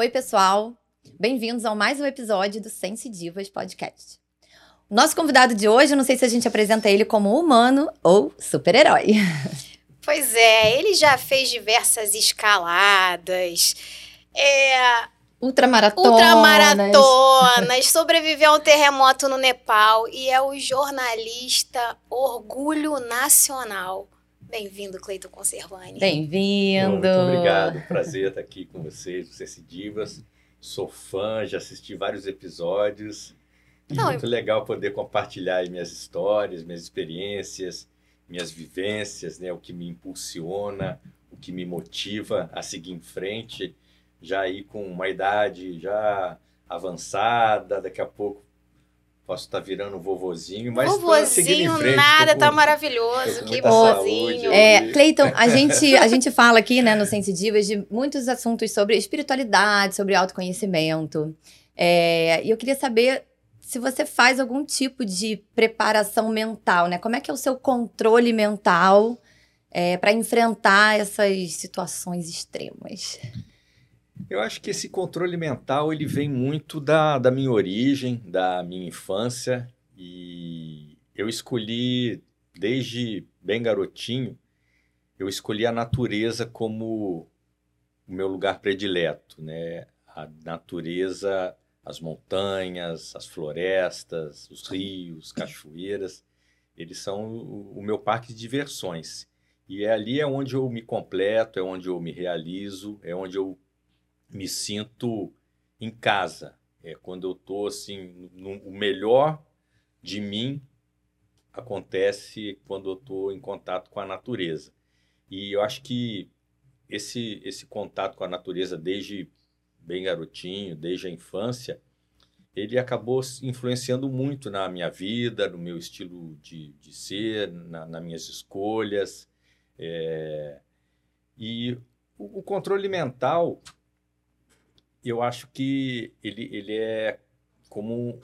Oi, pessoal. Bem-vindos a mais um episódio do Sense Divas Podcast. Nosso convidado de hoje, não sei se a gente apresenta ele como humano ou super-herói. Pois é, ele já fez diversas escaladas, é, Ultramaratonas. ultramaratonas, sobreviveu a um terremoto no Nepal e é o jornalista Orgulho Nacional. Bem-vindo, Cleiton Conservani. Bem-vindo. Muito obrigado. Prazer estar aqui com vocês, vocês Divas. Sou fã, já assisti vários episódios. E Não, muito legal poder compartilhar minhas histórias, minhas experiências, minhas vivências, né? O que me impulsiona, o que me motiva a seguir em frente. Já aí com uma idade já avançada, daqui a pouco posso estar virando um vovozinho, mas Vovozinho frente, nada, tá com- maravilhoso, tô com que eu- É, Cleiton, a gente, a gente fala aqui, né, no Sense Divas, de muitos assuntos sobre espiritualidade, sobre autoconhecimento. É, e eu queria saber se você faz algum tipo de preparação mental, né? Como é que é o seu controle mental para enfrentar essas situações extremas? Eu acho que esse controle mental ele vem muito da, da minha origem, da minha infância e eu escolhi desde bem garotinho, eu escolhi a natureza como o meu lugar predileto, né? A natureza, as montanhas, as florestas, os rios, cachoeiras, eles são o, o meu parque de diversões. E é ali é onde eu me completo, é onde eu me realizo, é onde eu me sinto em casa. É quando eu estou assim, no, o melhor de mim acontece quando eu estou em contato com a natureza. E eu acho que esse esse contato com a natureza desde bem garotinho, desde a infância, ele acabou influenciando muito na minha vida, no meu estilo de, de ser, na, nas minhas escolhas. É, e o, o controle mental, eu acho que ele, ele é como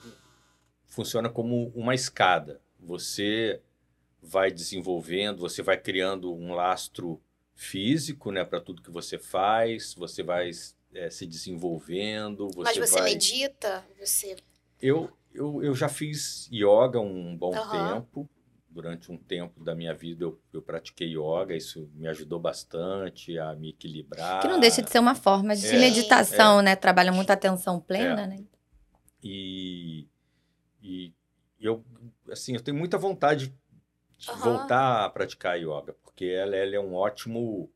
funciona como uma escada. Você vai desenvolvendo, você vai criando um lastro físico, né, para tudo que você faz. Você vai é, se desenvolvendo. Você Mas você vai... medita? Você... Eu, eu, eu já fiz yoga um bom Aham. tempo. Durante um tempo da minha vida eu, eu pratiquei yoga, isso me ajudou bastante a me equilibrar. Que não deixa de ser uma forma de É, meditação, né? Trabalha muito a atenção plena, É. né? E, e eu, assim, eu tenho muita vontade de Aham. voltar a praticar yoga, porque ela, ela é um ótimo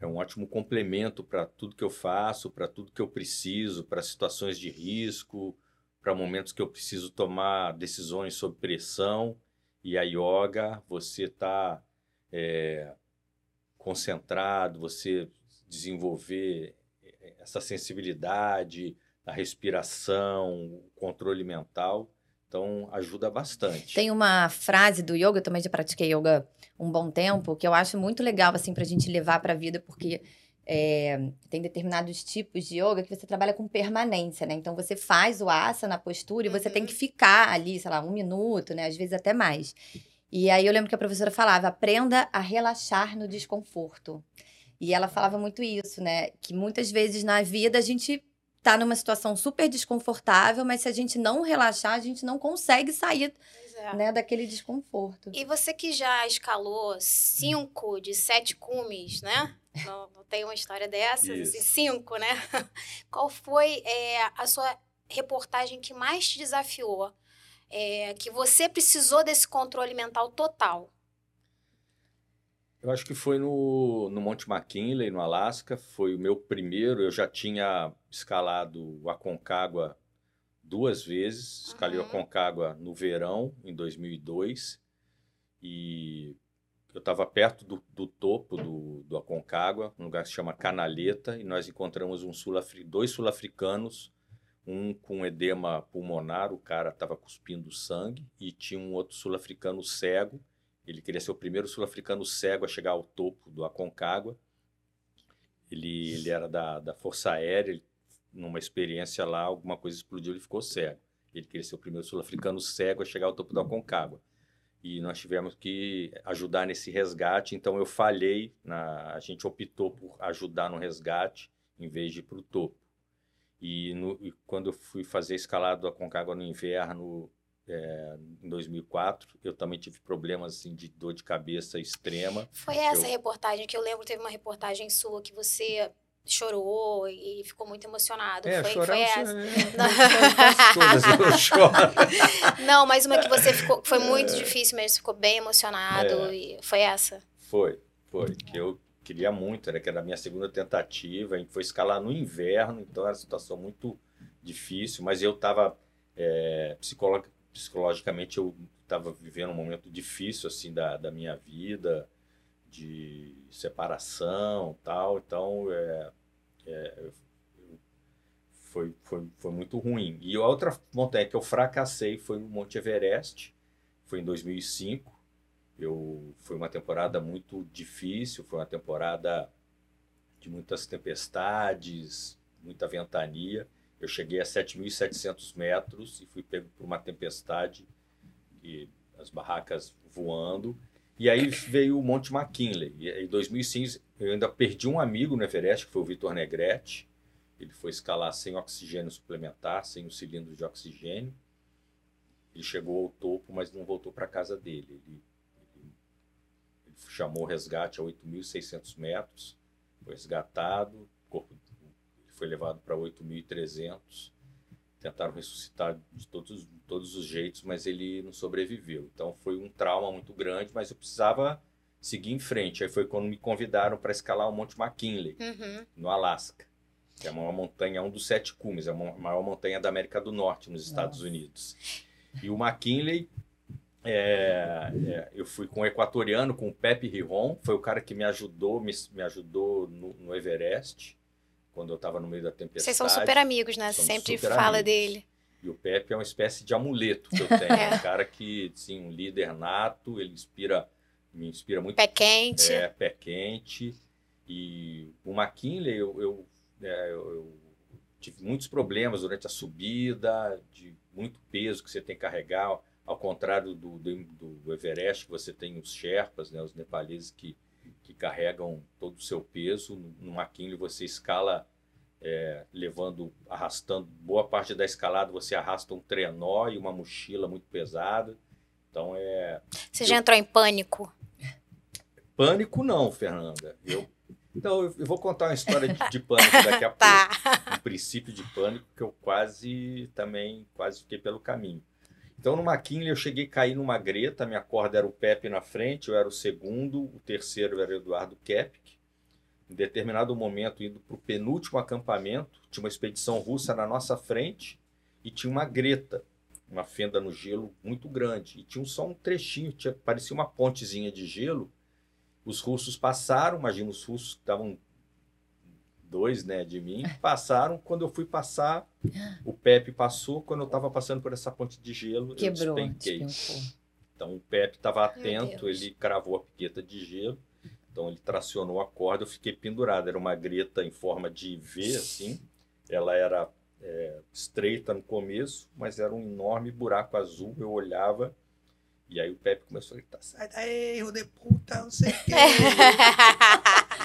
é um ótimo complemento para tudo que eu faço, para tudo que eu preciso, para situações de risco, para momentos que eu preciso tomar decisões sob pressão. E a yoga, você está concentrado, você desenvolver eh, essa sensibilidade, a respiração, o controle mental. Então, ajuda bastante. Tem uma frase do yoga, eu também já pratiquei yoga um bom tempo, que eu acho muito legal, assim, pra gente levar pra vida, porque é, tem determinados tipos de yoga que você trabalha com permanência, né? Então, você faz o asana, a postura, e você tem Uhum. que ficar ali, sei lá, um minuto, né? Às vezes até mais. E aí, eu lembro que a professora falava, aprenda a relaxar no desconforto. E ela falava muito isso, né? Que muitas vezes na vida a gente tá numa situação super desconfortável, mas se a gente não relaxar, a gente não consegue sair é. né, daquele desconforto. E você que já escalou cinco de sete cumes, né? Não, não tem uma história dessas, assim, cinco, né? Qual foi é, a sua reportagem que mais te desafiou? É, que você precisou desse controle mental total? Eu acho que foi no, no Monte McKinley, no Alasca. Foi o meu primeiro. Eu já tinha escalado o Aconcagua duas vezes. Escalei o Uhum. Aconcagua no verão, em 2002. E eu estava perto do, do topo do, do Aconcagua, um lugar que se chama Canaleta, e nós encontramos um sul dois sul-africanos, um com edema pulmonar, o cara estava cuspindo sangue, e tinha um outro sul-africano cego. Ele queria ser o primeiro sul-africano cego a chegar ao topo do Aconcagua. Ele, ele era da, da Força Aérea, ele, numa experiência lá, alguma coisa explodiu, ele ficou cego. Ele queria ser o primeiro sul-africano cego a chegar ao topo do Aconcagua. E nós tivemos que ajudar nesse resgate, então eu falhei, na, a gente optou por ajudar no resgate em vez de ir para o topo. E, no, e quando eu fui fazer escalada do Aconcagua no inverno, é, em 2004, eu também tive problemas assim, de dor de cabeça extrema. Foi essa Eu- reportagem que eu lembro, teve uma reportagem sua que você chorou e ficou muito emocionado. É, foi, foi essa. eu choro. Não, mas uma que você ficou, foi muito difícil mesmo, você ficou bem emocionado É. e foi essa. Foi, foi. Que eu queria muito, era que era a minha segunda tentativa, a gente foi escalar no inverno, então era uma situação muito difícil, mas eu estava psicologicamente eu estava vivendo um momento difícil assim da, da minha vida, de separação, tal, então é, é, foi, foi, foi muito ruim. E a outra montanha que eu fracassei foi o Monte Everest, foi em 2005. Eu foi uma temporada muito difícil, foi uma temporada de muitas tempestades, muita ventania. Eu cheguei a 7.700 metros e fui pego por uma tempestade e as barracas voando. E aí veio o Monte McKinley. E em 2005 eu ainda perdi um amigo no Everest, que foi o Vitor Negrete. Ele foi escalar sem oxigênio suplementar, sem o cilindro de oxigênio. Ele chegou ao topo, mas não voltou para casa dele. Ele, ele, ele chamou o resgate a 8.600 metros, foi resgatado, o corpo ele foi levado para 8.300. Tentaram ressuscitar de todos, de todos os jeitos, mas ele não sobreviveu. Então foi um trauma muito grande, mas eu precisava seguir em frente. Aí foi quando me convidaram para escalar o Monte McKinley Uhum. no Alasca, que é uma montanha, um dos sete cumes, é a maior montanha da América do Norte, nos Estados Nossa. Unidos. E o McKinley, é, é, eu fui com um equatoriano, com o Pepe Riron, foi o cara que me ajudou, me, me ajudou no, no Everest, quando eu estava no meio da tempestade. Vocês são super amigos, né? Sempre fala amigos. dele. E o Pepe é uma espécie de amuleto que eu tenho. É. É um cara que, sim, um líder nato, ele inspira, me inspira muito Pé quente. é, pé quente. E o McKinley, eu, eu, é, eu- tive muitos problemas durante a subida, de muito peso que você tem que carregar, ao contrário do, do, do Everest, que você tem os Sherpas, né, os nepaleses que, que carregam todo o seu peso. No, McKinley você escala é, levando, arrastando boa parte da escalada, você arrasta um trenó e uma mochila muito pesada. Então é, Você já entrou em pânico? Pânico não, Fernanda. Eu, então, eu eu vou contar uma história de, de pânico daqui a pouco. Tá. Um princípio de pânico que eu quase também quase fiquei pelo caminho. Então, no McKinley, eu cheguei a cair numa greta. Minha corda era o Pepe na frente, eu era o segundo, o terceiro era o Eduardo Kepik. Em determinado momento, indo para o penúltimo acampamento, tinha uma expedição russa na nossa frente e tinha uma greta, uma fenda no gelo muito grande. E tinha só um trechinho, tinha, parecia uma pontezinha de gelo. Os russos passaram, imagina os russos estavam dois né, de mim, passaram. Quando eu fui passar, o Pepe passou. Quando eu estava passando por essa ponte de gelo, Quebrou, eu despenquei. Então o Pepe estava atento, ele cravou a piqueta de gelo. Então ele tracionou a corda, eu fiquei pendurado. Era uma greta em forma de V, assim. Ela era é, estreita no começo, mas era um enorme buraco azul. Eu olhava e aí o Pepe começou a gritar: sai daí, hijo de puta, não sei o quê.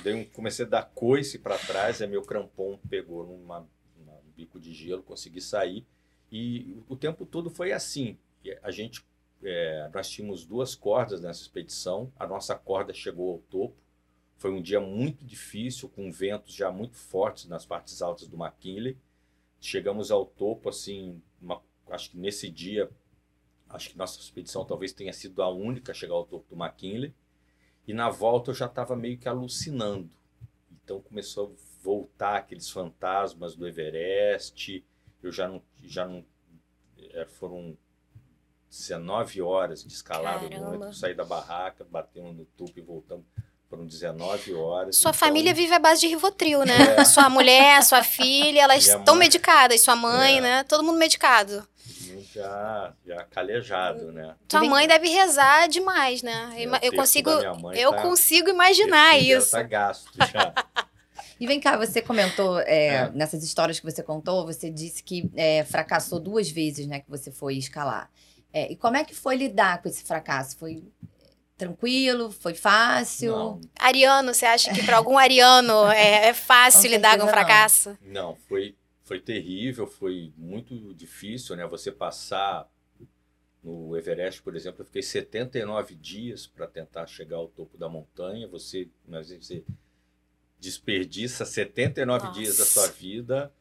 Daí comecei a dar coice para trás, aí meu crampon pegou numa, numa- num bico de gelo, consegui sair. E o tempo todo foi assim. A gente, é, nós tínhamos duas cordas nessa expedição. A nossa corda chegou ao topo. Foi um dia muito difícil, com ventos já muito fortes nas partes altas do McKinley. Chegamos ao topo, assim, uma- acho que nesse dia, acho que nossa expedição talvez tenha sido a única a chegar ao topo do McKinley. E na volta eu já estava meio que alucinando. Então começou a voltar aqueles fantasmas do Everest. Eu já não. Já não eh, foram 19 horas de escalada no saí da barraca, batendo no topo e voltando. Foram 19 horas. Sua então- família vive à base de Rivotril, né? É. Sua mulher, sua filha, elas Minha estão mãe. medicadas. Sua mãe, É. né? Todo mundo medicado. já, já calejado, né? Sua Vem- mãe deve rezar demais, né? É, Eu terço consigo, eu tá- consigo imaginar dela isso. Tá gasto já. E vem cá, você comentou, é, É. nessas histórias que você contou, você disse que é, fracassou duas vezes, né, que você foi escalar. É, e como é que foi lidar com esse fracasso? Foi tranquilo? Foi fácil? Não, Ariano, você acha que para algum ariano é, é fácil Com lidar com o certeza não. fracasso? Não, foi, foi terrível, foi muito difícil, né? Você passar no Everest, por exemplo, eu fiquei 79 dias para tentar chegar ao topo da montanha. Você, mas você desperdiça 79 Nossa. dias da sua vida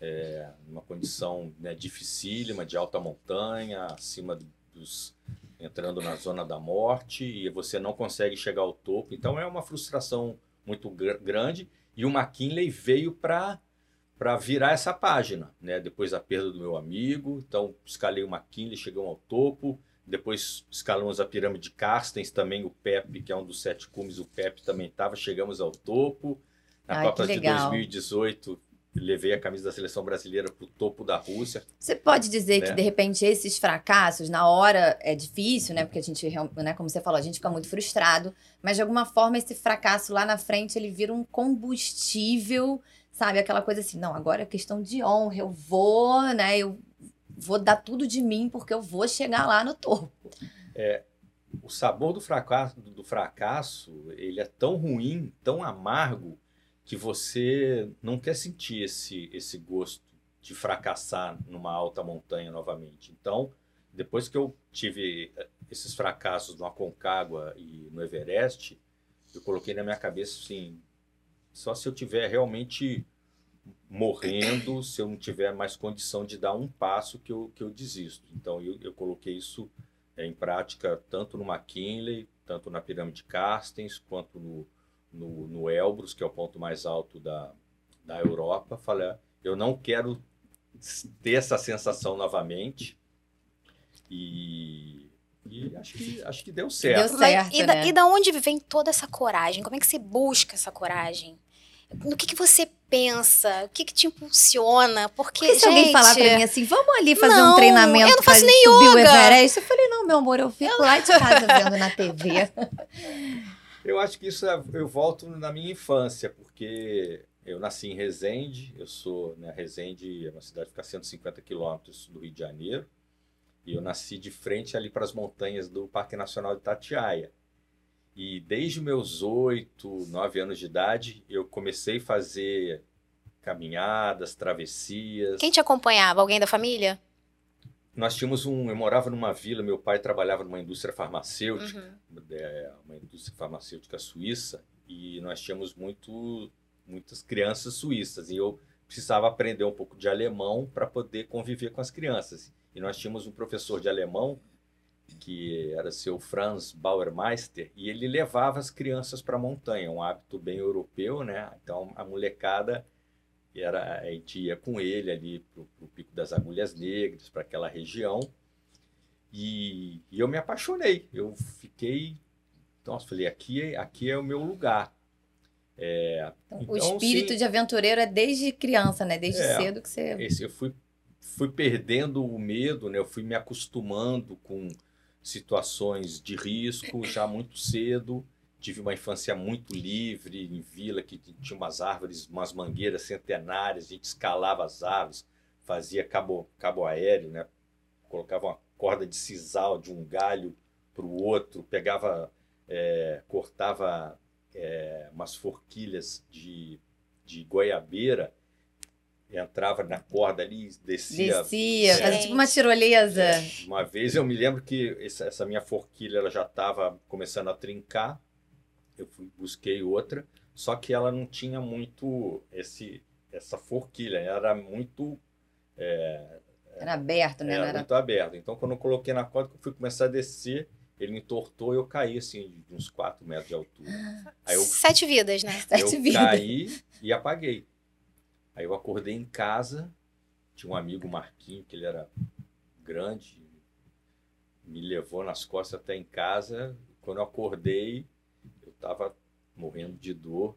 é, numa condição né, dificílima, de alta montanha, acima dos entrando na zona da morte e você não consegue chegar ao topo. Então é uma frustração muito gr- grande e o McKinley veio para para virar essa página, né? Depois da perda do meu amigo, então escalei o McKinley, chegamos ao topo. Depois escalamos a pirâmide de Carstens, também o Pepe, que é um dos sete cumes, o Pepe também estava, chegamos ao topo. Na Ai, Copa de legal. 2018, levei a camisa da seleção brasileira para o topo da Rússia. Você pode dizer que, Né? de repente, esses fracassos, na hora é difícil, né? Porque a gente, né, como você falou, a gente fica muito frustrado, mas de alguma forma esse fracasso lá na frente ele vira um combustível, sabe? Aquela coisa assim, não, agora é questão de honra, eu vou, né? Eu vou dar tudo de mim porque eu vou chegar lá no topo. o sabor do fracasso, do fracasso, ele é tão ruim, tão amargo, que você não quer sentir esse, esse gosto de fracassar numa alta montanha novamente. Então, depois que eu tive eh, esses fracassos no Aconcagua e no Everest, eu coloquei na minha cabeça assim, só se eu tiver realmente morrendo, se eu não tiver mais condição de dar um passo que eu, que eu desisto. Então, eu, eu coloquei isso é, em prática tanto no McKinley, tanto na pirâmide de Carstens, quanto no, no, no Elbrus, que é o ponto mais alto da, da Europa. Falei, "Ah, eu não quero ter essa sensação novamente. E, e acho, que, acho que deu certo. Deu certo, Mas, e, da, né? e da onde vem toda essa coragem? Como é que você busca essa coragem? No que, que você pensa? O que, que te impulsiona? Porque, Porque se alguém gente, falar pra mim assim, vamos ali fazer Não, um treinamento eu não faço pra nem subir o yoga. Everest, eu falei, não, meu amor, eu fico lá de casa vendo na TV. Eu acho que isso é- eu volto na minha infância, porque eu nasci em Resende, eu sou, né, Resende é uma cidade que fica a 150 quilômetros do Rio de Janeiro, e eu nasci de frente ali para as montanhas do Parque Nacional de Itatiaia. E desde meus oito, nove anos de idade, eu comecei a fazer caminhadas, travessias. Quem te acompanhava? Alguém da família? Nós tínhamos um, eu morava numa vila, meu pai trabalhava numa indústria farmacêutica, Uhum. é, uma indústria farmacêutica suíça e nós tínhamos muito, muitas crianças suíças e eu precisava aprender um pouco de alemão para poder conviver com as crianças. E nós tínhamos um professor de alemão que era seu Franz Bauermeister e ele levava as crianças para a montanha, um hábito bem europeu, né? Então a molecada era a gente ia com ele ali para o Pico das Agulhas Negras, para aquela região. E, e eu me apaixonei. Eu fiquei. Nossa, falei, aqui, é- aqui é o meu lugar. É, o Então, espírito sim. de aventureiro é desde criança, né? Desde É. cedo que você. esse, eu fui, fui perdendo o medo, né? Eu fui me acostumando com situações de risco já muito cedo. Tive uma infância muito livre em vila que tinha umas árvores, umas mangueiras centenárias. A gente escalava as árvores, fazia cabo, cabo aéreo, né? Colocava uma corda de sisal de um galho para o outro, pegava, é, cortava é, umas forquilhas de, de goiabeira entrava na corda ali, descia. Descia, fazia Gente. tipo uma tirolesa. Uma vez eu me lembro que essa, essa minha forquilha ela já estava começando a trincar. Eu fui, busquei outra, só que ela não tinha muito esse essa forquilha, era muito Era aberto, né? era era... muito aberta. Então quando eu coloquei na corda, eu fui começar a descer, ele entortou e eu caí assim de uns 4 metros de altura. Aí eu Sete vidas, né? Sete eu vidas. caí e apaguei. Aí eu acordei em casa, tinha um amigo Marquinho, que ele era grande, me levou nas costas até em casa. Quando eu acordei, estava morrendo de dor.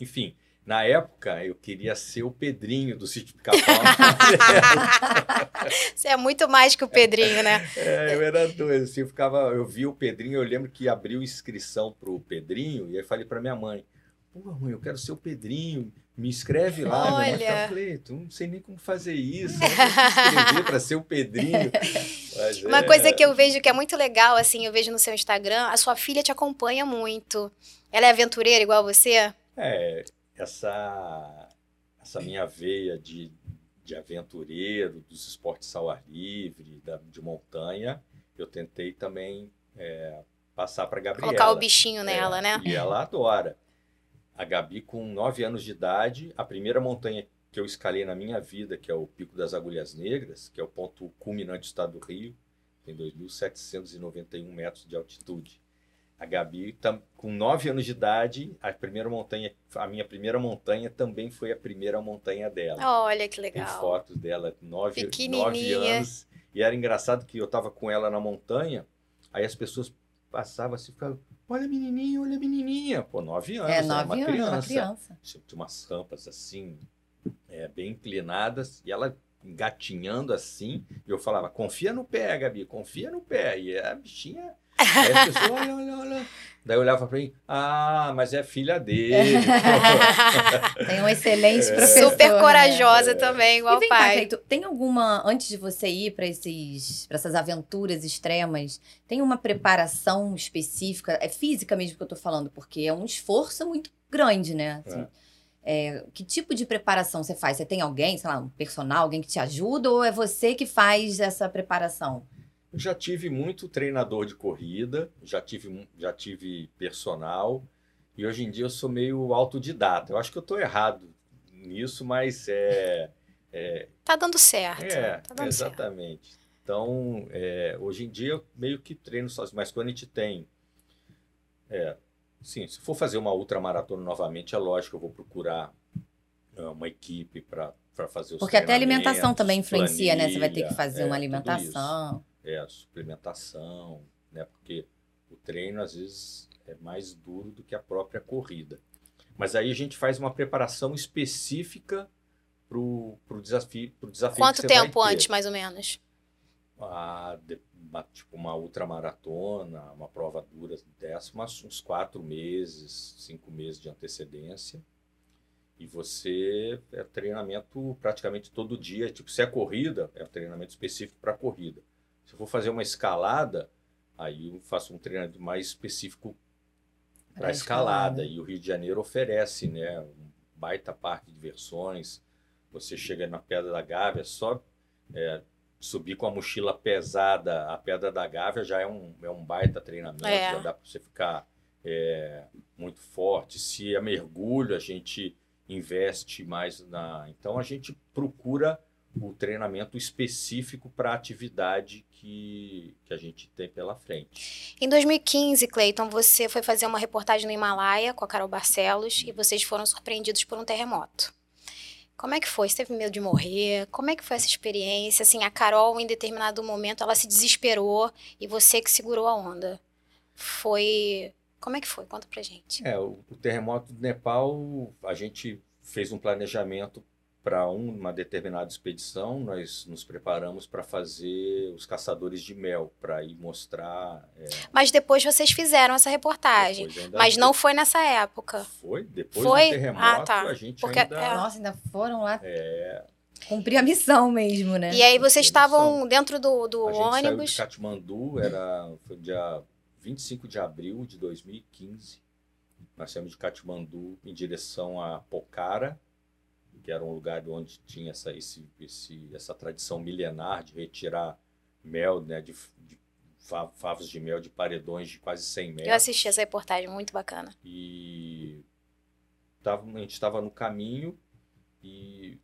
Enfim, na época eu queria ser o Pedrinho do sítio Pica-Pau. Você é muito mais que o Pedrinho, né? É, eu era doido, assim, eu ficava, eu vi o Pedrinho, eu lembro que abriu inscrição pro Pedrinho, e aí falei pra minha mãe, pô, mãe, eu quero ser o Pedrinho, me inscreve lá. Minha mãe Olha. ficava, falei, tu não sei nem como fazer isso, não sei me inscrever pra ser o Pedrinho. Mas, Uma é, coisa que eu vejo que é muito legal, assim, eu vejo no seu Instagram, a sua filha te acompanha muito. Ela é aventureira igual você? É, essa, essa minha veia de, de aventureiro, dos esportes ao ar livre, da, de montanha, eu tentei também é, passar para a Gabriela. Colocar o bichinho nela, É, né? E ela adora. A Gabi, com 9 anos de idade, a primeira montanha que eu escalei na minha vida, que é o Pico das Agulhas Negras, que é o ponto culminante do estado do Rio, tem 2.791 metros de altitude. A Gabi, tam- com 9 anos de idade, a primeira montanha, a minha primeira montanha também foi a primeira montanha dela. Olha que Tem legal. fotos dela, 9, Pequenininha. anos. E era engraçado que eu estava com ela na montanha, aí as pessoas passavam assim, ficavam, olha a menininha, olha menininha. Pô, 9 anos, É, era nove uma anos, criança. uma criança. Tinha umas rampas assim, é, bem inclinadas, e ela engatinhando assim, e eu falava, confia no pé, Gabi, confia no pé. E a bichinha. Aí as pessoas, olha, olha, olha. Daí eu olhava pra mim, ah, mas é filha dele. Tem um excelente professor. Super né? corajosa também, igual E o vem cá, pai. Cleito, tem alguma, antes de você ir para esses, para essas aventuras extremas, tem uma preparação específica, é física mesmo que eu tô falando, porque é um esforço muito grande, né? Assim, é, que tipo de preparação você faz? Você tem alguém, sei lá, um personal, alguém que te ajuda, ou é você que faz essa preparação? Eu já tive muito treinador de corrida, já tive, já tive personal, e hoje em dia eu sou meio autodidata. Eu acho que eu estou errado nisso, mas é. Tá dando certo. É, tá dando certo. exatamente. Então, é, hoje em dia eu meio que treino sozinho, mas quando a gente tem. É, sim, se for fazer uma ultramaratona novamente, é lógico que eu vou procurar é, uma equipe para fazer os Porque até a alimentação também influencia, né? Você vai ter que planilha, fazer é, uma alimentação. É, a suplementação, né? Porque o treino às vezes é mais duro do que a própria corrida. Mas aí a gente faz uma preparação específica para o desafio, pro desafio que Quanto tempo ter. antes, mais ou menos? Ah, de- uma- tipo uma ultramaratona, uma prova dura dessa, umas- uns quatro meses, cinco meses de antecedência. E você é treinamento praticamente todo dia. Tipo, se é corrida, é um treinamento específico para corrida. Se eu for fazer uma escalada, aí eu faço um treinamento mais específico para escalada. escalada. E o Rio de Janeiro oferece, né, um baita parque de diversões. Você chega na Pedra da Gávea, só é, subir com a mochila pesada a Pedra da Gávea já é um, é um baita treinamento, É. já dá para você ficar é, muito forte. Se é mergulho, a gente investe mais na. Então a gente procura o treinamento específico para a atividade que, que a gente tem pela frente. Em 2015, Cleiton, você foi fazer uma reportagem no Himalaia com a Carol Barcelos e vocês foram surpreendidos por um terremoto. Como é que foi? Você teve medo de morrer? Como é que foi essa experiência? Assim, a Carol, em determinado momento, ela se desesperou e você que segurou a onda. Foi. Como é que foi? Conta pra gente. É, o, o terremoto do Nepal, a gente fez um planejamento para uma determinada expedição. Nós nos preparamos para fazer os caçadores de mel, para ir mostrar. é, Mas depois vocês fizeram essa reportagem. Mas não foi nessa época. Foi? Depois Foi? do terremoto, Ah, tá. a gente Porque- ainda. é. Nossa, ainda foram lá é, cumprir a missão mesmo, né? E aí vocês estavam dentro do, do a gente saiu de ônibus. Katmandu, era, foi dia 25 de abril de 2015. Nós saímos de Katmandu em direção a Pokhara, que era um lugar onde tinha essa, esse, esse, essa tradição milenar de retirar mel, né, de, de fa- favos de mel de paredões de quase 100 metros. Eu assisti essa reportagem, muito bacana. E tava, a gente estava no caminho e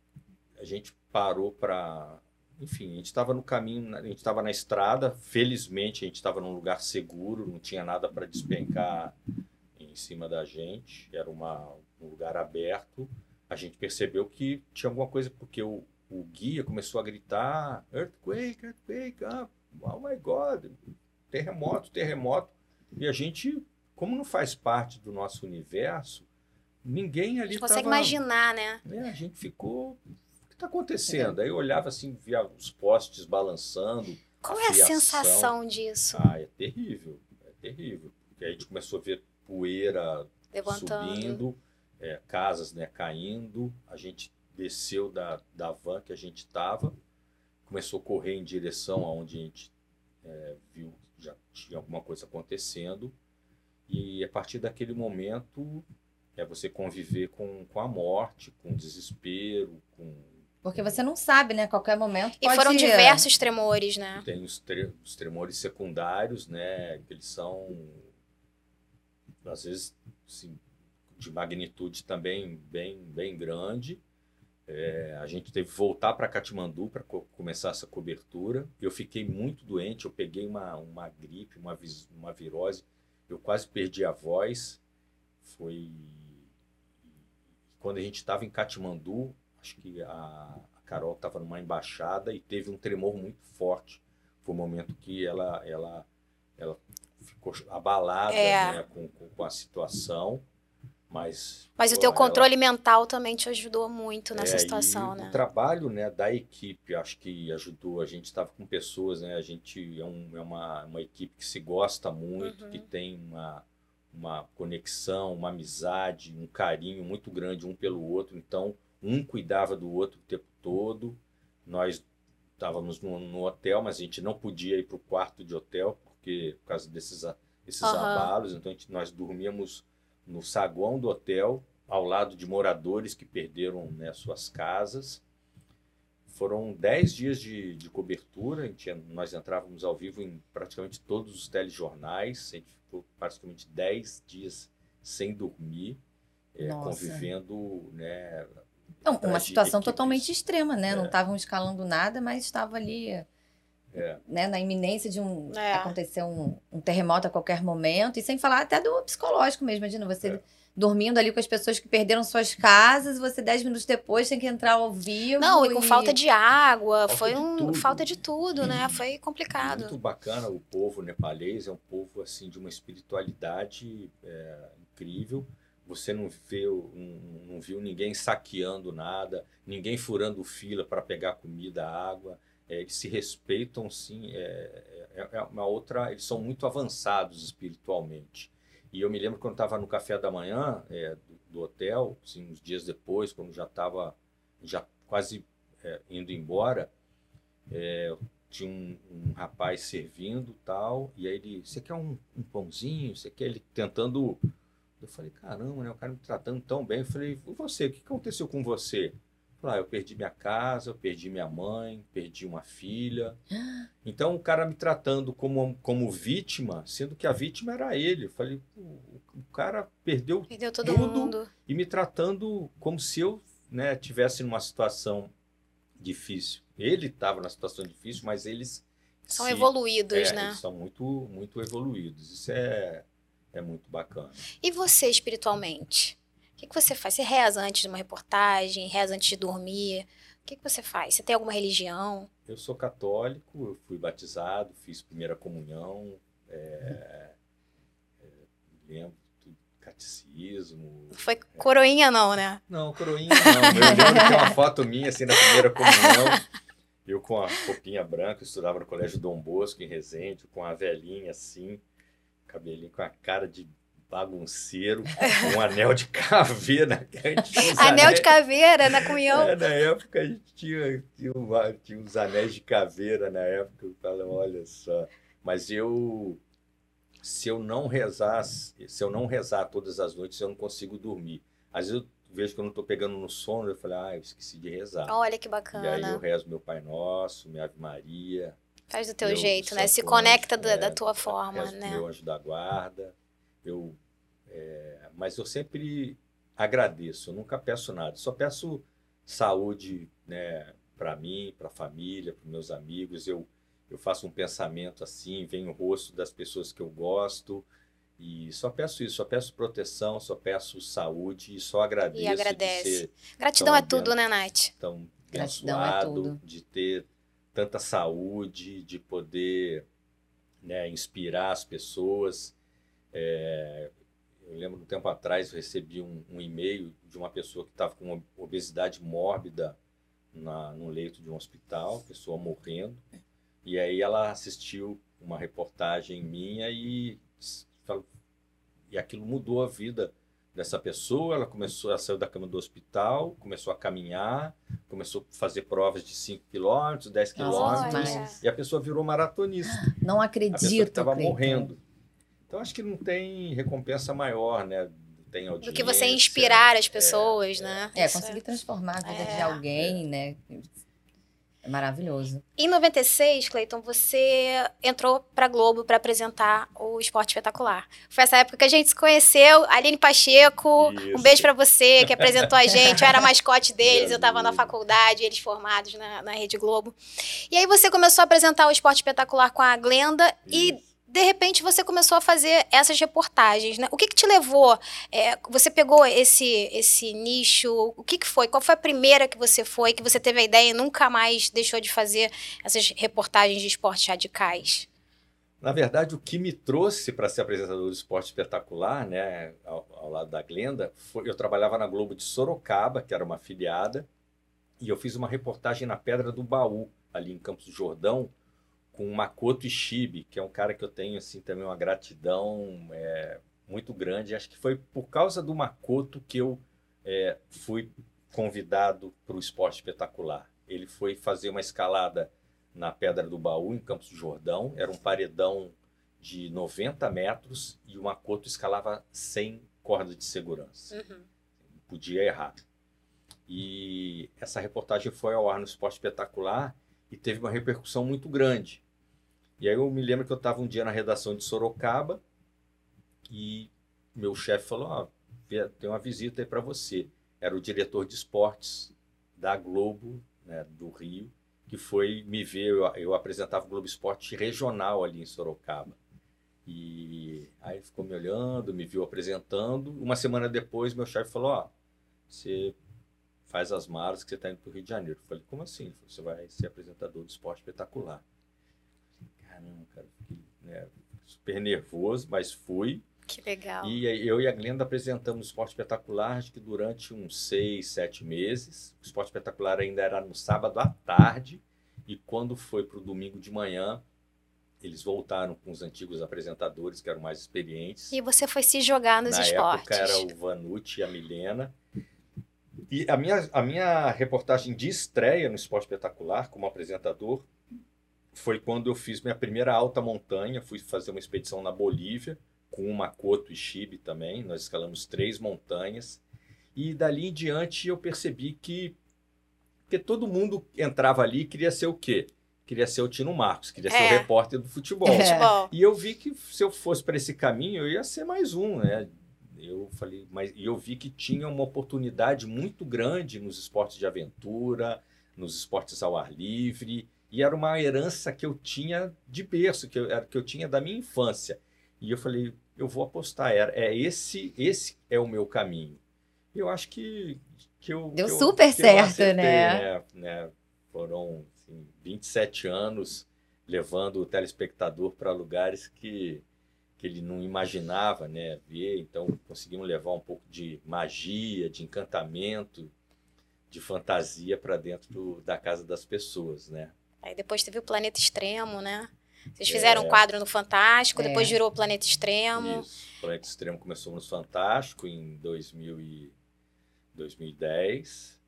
a gente parou para. Enfim, a gente estava no caminho, a gente estava na estrada. Felizmente, a gente estava num lugar seguro, não tinha nada para despencar em cima da gente. Era uma, um lugar aberto. A gente percebeu que tinha alguma coisa, porque o, o guia começou a gritar: earthquake, earthquake, ah, oh my God, terremoto, terremoto. E a gente, como não faz parte do nosso universo, ninguém A ali gente consegue tava- imaginar, né? né, a gente ficou. O que está acontecendo? Aí eu olhava assim, via os postes balançando. Qual é a fiação. sensação disso? Ah, é terrível. É terrível. Porque aí a gente começou a ver poeira Levantando. subindo, é, casas né, caindo. A gente desceu da, da van que a gente estava, começou a correr em direção aonde a gente é, viu que já tinha alguma coisa acontecendo. E a partir daquele momento é você conviver com, com a morte, com o desespero, com Porque você não sabe, né? A qualquer momento E foram diversos tremores, né? Tem os, tre- os tremores secundários, né? Que eles são, às vezes, assim, de magnitude também bem, bem grande. É, a gente teve que voltar para Katmandu para começar essa cobertura. Eu fiquei muito doente, eu peguei uma, uma gripe, uma, uma virose, eu quase perdi a voz. Foi quando a gente estava em Katmandu, acho que a, a Carol estava numa embaixada e teve um tremor muito forte. Foi o momento que ela, ela, ela ficou abalada É. né, com, com, com a situação. Mas, Mas o teu ela- controle mental também te ajudou muito nessa é, situação, né? O trabalho né, da equipe, acho que ajudou. A gente estava com pessoas, né? A gente é, um- é uma, uma equipe que se gosta muito, Uhum. que tem uma, uma conexão, uma amizade, um carinho muito grande um pelo outro. Então, um cuidava do outro o tempo todo. Nós estávamos no, no hotel, mas a gente não podia ir para o quarto de hotel, porque por causa desses, a- esses Aham. abalos. Então, gente- nós dormíamos no saguão do hotel, ao lado de moradores que perderam né, suas casas. Foram 10 dias de, de cobertura, gente, nós entrávamos ao vivo em praticamente todos os telejornais, a gente ficou praticamente 10 dias sem dormir, é, convivendo. Né, Não, uma situação equipes. totalmente extrema, né? Não É. estavam escalando nada, mas estava ali, É. né, na iminência de um É. acontecer um, um terremoto a qualquer momento e sem falar até do psicológico mesmo. Imagina você É. dormindo ali com as pessoas que perderam suas casas, e você dez minutos depois tem que entrar ao vivo. Não, e com falta de água, Falta foi de um tudo. falta de tudo, né? Foi Muito complicado. bacana o povo nepalês, é um povo assim de uma espiritualidade é, incrível. Você não viu, não, não viu ninguém saqueando nada, ninguém furando fila para pegar comida, água. É, eles se respeitam, sim. É, é, é uma outra. Eles são muito avançados espiritualmente. E eu me lembro quando estava no café da manhã é, do, do hotel, assim, uns dias depois, quando já estava já quase é, indo embora, é, tinha um, um rapaz servindo tal, e aí ele, você quer um, um pãozinho? Você quer ele tentando. Eu falei, caramba, né? O cara me tratando tão bem. Eu falei, você, o que aconteceu com você? Ah, eu perdi minha casa, eu perdi minha mãe, perdi uma filha. Então o cara me tratando como, como vítima, sendo que a vítima era ele. Eu falei, "Pô, o cara perdeu Perdeu todo Tudo. mundo. e me tratando como se eu né, tivesse numa situação difícil. Ele estava na situação difícil, mas eles São se- evoluídos, é, né? Eles são muito, muito evoluídos. Isso é, é muito bacana. E você, espiritualmente? O que, que você faz? Você reza antes de uma reportagem? Reza antes de dormir? O que, que você faz? Você tem alguma religião? Eu sou católico, eu fui batizado, fiz primeira comunhão, é, é, lembro do catecismo. Não foi coroinha, não, né? Não, coroinha não. Eu lembro tem uma foto minha assim na primeira comunhão. Eu com a roupinha branca, eu estudava no Colégio Dom Bosco, em Resende, com a velhinha assim, cabelinho com a cara de bagunceiro, um anel de caveira. Anel de caveira na comunhão. É, na época a gente tinha, tinha, uma- tinha uns anéis de caveira na época. Eu falo, olha só. Mas eu, se eu não rezar, se eu não rezar todas as noites, eu não consigo dormir. Às vezes eu vejo que eu não estou pegando no sono, eu falo, ah, eu esqueci de rezar. Olha que E aí eu bacana. rezo meu Pai Nosso, minha Ave Maria. Faz do teu jeito, né? Se conecta da, é, da tua forma, rezo né? Meu anjo da guarda. Eu, é, mas eu sempre agradeço, eu nunca peço nada. Só peço saúde, né, para mim, para a família, para meus amigos. Eu, eu faço um pensamento assim, vem o rosto das pessoas que eu gosto. E só peço isso, só peço proteção, só peço saúde e só agradeço E agradece. Gratidão é Então, tudo, né, Nath? tão Gratidão é tudo. de ter tanta saúde, de poder né, inspirar as pessoas. É, eu lembro um tempo atrás eu recebi um, um e-mail de uma pessoa que estava com uma obesidade mórbida na, no leito de um hospital, pessoa morrendo. E aí ela assistiu uma reportagem minha e e aquilo mudou a vida dessa pessoa. Ela começou, ela saiu da cama do hospital, começou a caminhar, começou a fazer provas de 5 quilômetros, 10 Nossa, quilômetros, e a pessoa virou maratonista Não a pessoa acredito. estava morrendo. Então acho que não tem recompensa maior, né, do tem audiência. Do que você inspirar as pessoas, é, né? É, conseguir transformar a vida É. de alguém, né? É maravilhoso. Em 96, Cleiton, você entrou pra Globo para apresentar o Esporte Espetacular. Foi essa época que a gente se conheceu, Aline Pacheco, um Isso. beijo pra você que apresentou a gente. Eu era mascote deles, eu tava na faculdade, eles formados na, na Rede Globo. E aí você começou a apresentar o Esporte Espetacular com a Glenda e Isso. De repente você começou a fazer essas reportagens, né? O que que te levou? é, você pegou esse esse nicho? O que que foi? Qual foi a primeira que você foi, que você teve a ideia e nunca mais deixou de fazer essas reportagens de esportes radicais? Na verdade, o que me trouxe para ser apresentador do esporte espetacular, né, ao, ao lado da Glenda, foi eu trabalhava na Globo de Sorocaba, que era uma afiliada, e eu fiz uma reportagem na Pedra do Baú, ali em Campos do Jordão, com o Makoto Ishibe, que é um cara que eu tenho assim também uma gratidão é, muito grande. Acho que foi por causa do Makoto que eu é, fui convidado para o esporte espetacular. Ele foi fazer uma escalada na Pedra do Baú, em Campos do Jordão. Era um paredão de 90 metros e o Makoto escalava sem corda de segurança. Uhum. Podia errar. E essa reportagem foi ao ar no Esporte Espetacular e teve uma repercussão muito grande. E aí eu me lembro que eu estava um dia na redação de Sorocaba e meu chefe falou: ó, tem uma visita aí para você. Era o diretor de esportes da Globo, né, do Rio, que foi me ver. Eu, eu apresentava o Globo Esporte regional ali em Sorocaba. E aí ficou me olhando, me viu apresentando. Uma semana depois, meu chefe falou: Ó, você faz as malas que você está indo para o Rio de Janeiro. Eu falei: Como assim? Você vai ser apresentador do esporte espetacular. Caramba, cara, fiquei né, super nervoso, mas fui. Que legal. E eu e a Glenda apresentamos o Esporte Espetacular, acho que durante uns seis, sete meses. O Esporte Espetacular ainda era no sábado à tarde, e quando foi para o domingo de manhã, eles voltaram com os antigos apresentadores, que eram mais experientes. E você foi se jogar nos Na esportes. época era o Vanucci e a Milena. E a minha, a minha reportagem de estreia no Esporte Espetacular, como apresentador, foi quando eu fiz minha primeira alta montanha. Fui fazer uma expedição na Bolívia, com o Makoto e Chibi também. Nós escalamos três montanhas. E dali em diante eu percebi que, que todo mundo entrava ali e queria ser o quê? Queria ser o Tino Marcos, queria ser É. o repórter do futebol. É. E eu vi que se eu fosse para esse caminho, eu ia ser mais um, né? Eu falei, mas e eu vi que tinha uma oportunidade muito grande nos esportes de aventura, nos esportes ao ar livre, e era uma herança que eu tinha de berço, que eu, era- que eu tinha da minha infância. E eu falei, eu vou apostar, é, é esse, esse é o meu caminho. E eu acho que, que eu Deu que super eu certo, acertei, né? né? né? Foram assim, 27 anos levando o telespectador para lugares que, que ele não imaginava né, ver. Então, conseguimos levar um pouco de magia, de encantamento, de fantasia para dentro do- da casa das pessoas, né? Aí depois teve o Planeta Extremo, né? Vocês É. fizeram um quadro no Fantástico, É. depois virou o Planeta Extremo. Isso. O Planeta Extremo começou no Fantástico em 2000 e 2010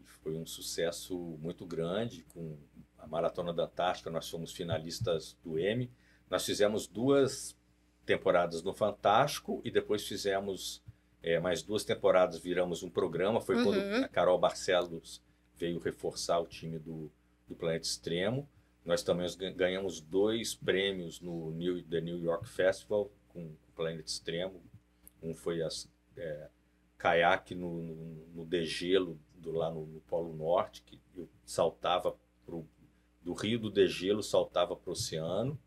e foi um sucesso muito grande com a Maratona da Antártica. Nós fomos finalistas do M. Nós fizemos duas temporadas no Fantástico e depois fizemos é, mais duas temporadas. Viramos um programa. Foi Uhum. quando a Carol Barcelos veio reforçar o time do, do Planeta Extremo. Nós também gan- ganhamos dois prêmios no New, The New York Festival com o Planeta Extremo. Um foi as é, caiaque no, no, no degelo do, lá no, no Polo Norte, que eu saltava pro, do Rio do Degelo, saltava para o oceano.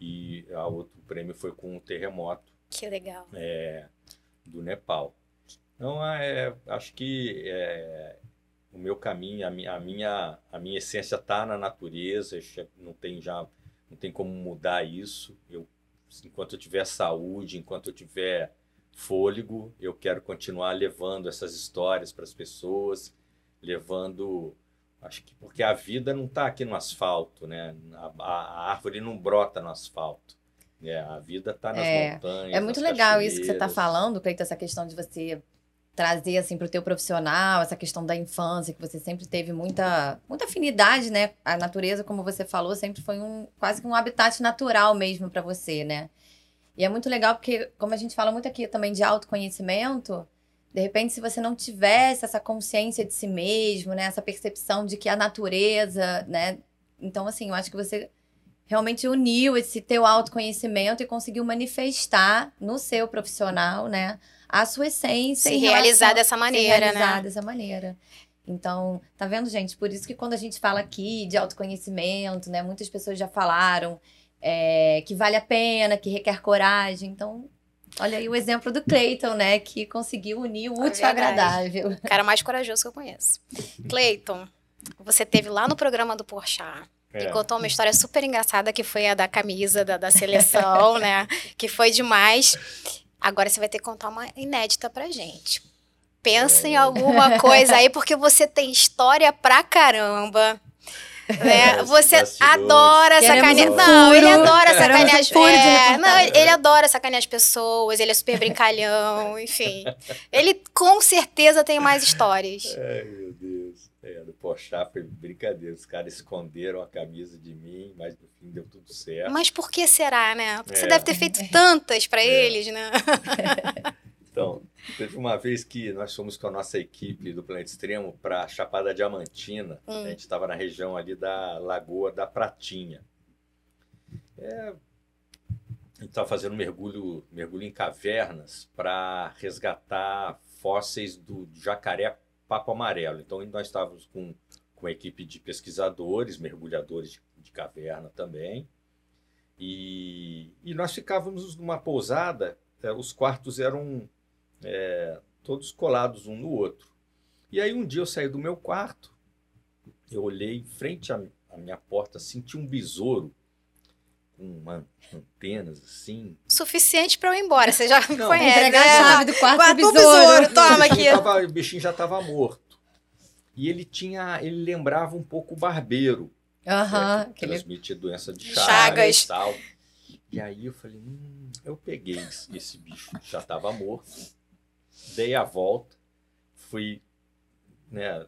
E a outro prêmio foi com um terremoto Que legal. é, do Nepal. Então, é, acho que é, o meu caminho, a minha, a minha, a minha essência está na natureza, já não tem já não tem como mudar isso. Eu, enquanto eu tiver saúde, enquanto eu tiver fôlego, eu quero continuar levando essas histórias para as pessoas, levando Acho que porque a vida não está aqui no asfalto, né? A, a- árvore não brota no asfalto. né? A vida está nas É, montanhas. É muito legal isso que você está falando, Cleiton, essa questão de você trazer assim para o teu profissional, essa questão da infância, que você sempre teve muita, muita afinidade, né? A natureza, como você falou, sempre foi um quase que um habitat natural mesmo para você, né? E é muito legal porque, como a gente fala muito aqui também de autoconhecimento, de repente, se você não tivesse essa consciência de si mesmo, né? Essa percepção de que a natureza, né? Então, assim, eu acho que você realmente uniu esse teu autoconhecimento e conseguiu manifestar no seu profissional, né? A sua essência. Se em realizar relação- dessa maneira, se realizar né? dessa maneira. Então, tá vendo, gente? Por isso que quando a gente fala aqui de autoconhecimento, né? Muitas pessoas já falaram é, que vale a pena, que requer coragem. Então, olha aí o exemplo do Clayton, né? Que conseguiu unir o É útil ao agradável. O cara mais corajoso que eu conheço. Cleiton, você teve lá no programa do Porchat. É. E contou uma história super engraçada que foi a da camisa da, da seleção, né? Que foi demais. Agora você vai ter que contar uma inédita pra gente. Pensa em alguma coisa aí, porque você tem história pra caramba. Né? Os Você adora sacanear. um Não, ele adora sacanear as de é, Não, ele adora sacanear as pessoas, ele é super brincalhão, enfim. Ele com certeza tem mais histórias. Ai, meu Deus. Porchat foi brincadeira. Os caras esconderam a camisa de mim, mas no fim deu tudo certo. Mas por que será, né? Porque você É. deve ter feito tantas pra É. eles, né? Então, teve uma vez que nós fomos com a nossa equipe do Planeta Extremo para Chapada Diamantina. Hum. A gente estava na região ali da Lagoa da Pratinha. É, a gente estava fazendo mergulho, mergulho em cavernas para resgatar fósseis do jacaré papo amarelo. Então, nós estávamos com, com a equipe de pesquisadores, mergulhadores de, de caverna também. E, e nós ficávamos numa pousada, eh, os quartos eram é, todos colados um no outro. E aí um dia eu saí do meu quarto, eu olhei em frente à, à minha porta, senti um besouro com uma- antenas assim. Suficiente pra eu ir embora. Você já me Não, conhece. Entregar né? a chave do quarto Guarda pro o besouro. toma o, aqui. tava- o bichinho já estava morto. E ele tinha, ele lembrava um pouco o barbeiro, Aham. né, que aquele- transmite a doença de Chagas. chagas, e tal. E aí eu falei, hum, eu peguei esse, esse bicho que já estava morto, dei a volta, fui né,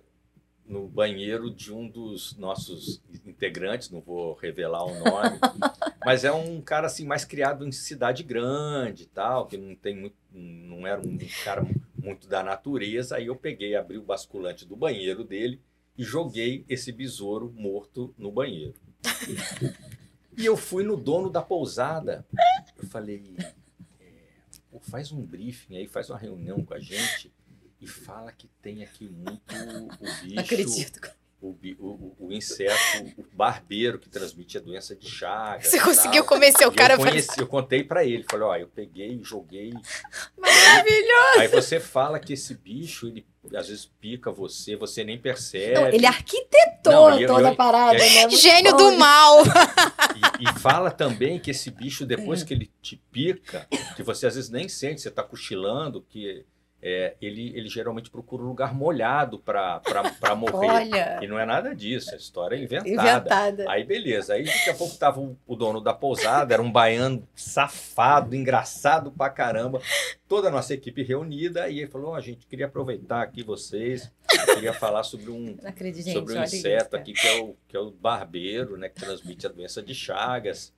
no banheiro de um dos nossos integrantes, não vou revelar o nome, mas é um cara assim mais criado em cidade grande e tal, que não tem muito, não era um cara muito da natureza. Aí eu peguei, abri o basculante do banheiro dele e joguei esse besouro morto no banheiro. E eu fui no dono da pousada. Eu falei, é, faz um briefing aí, faz uma reunião com a gente e fala que tem aqui muito o bicho, Não acredito. o, o, o- inseto, o barbeiro que transmite a doença de Chagas. Você conseguiu tal. convencer o E cara eu, pra... conheci, eu contei pra ele, falei, ó, eu peguei, joguei. Maravilhoso. Aí você fala que esse bicho, ele às vezes pica você, você nem percebe. Não, ele arquitetou Não, eu- toda eu- a parada, e- né? Gênio bom. do mal. E, e fala também que esse bicho, depois que ele te pica, que você às vezes nem sente, você está cochilando, que é, ele, ele geralmente procura um lugar molhado para morrer. Olha, E não é nada disso, a história é inventada. inventada. Aí beleza, aí daqui a pouco tava o, o dono da pousada, era um baiano safado, engraçado pra caramba. Toda a nossa equipe reunida e ele falou: "Ó, a gente queria aproveitar aqui vocês, queria falar sobre um acredito, sobre um inseto isso. aqui que é, o, que é o barbeiro, né, que transmite a doença de Chagas.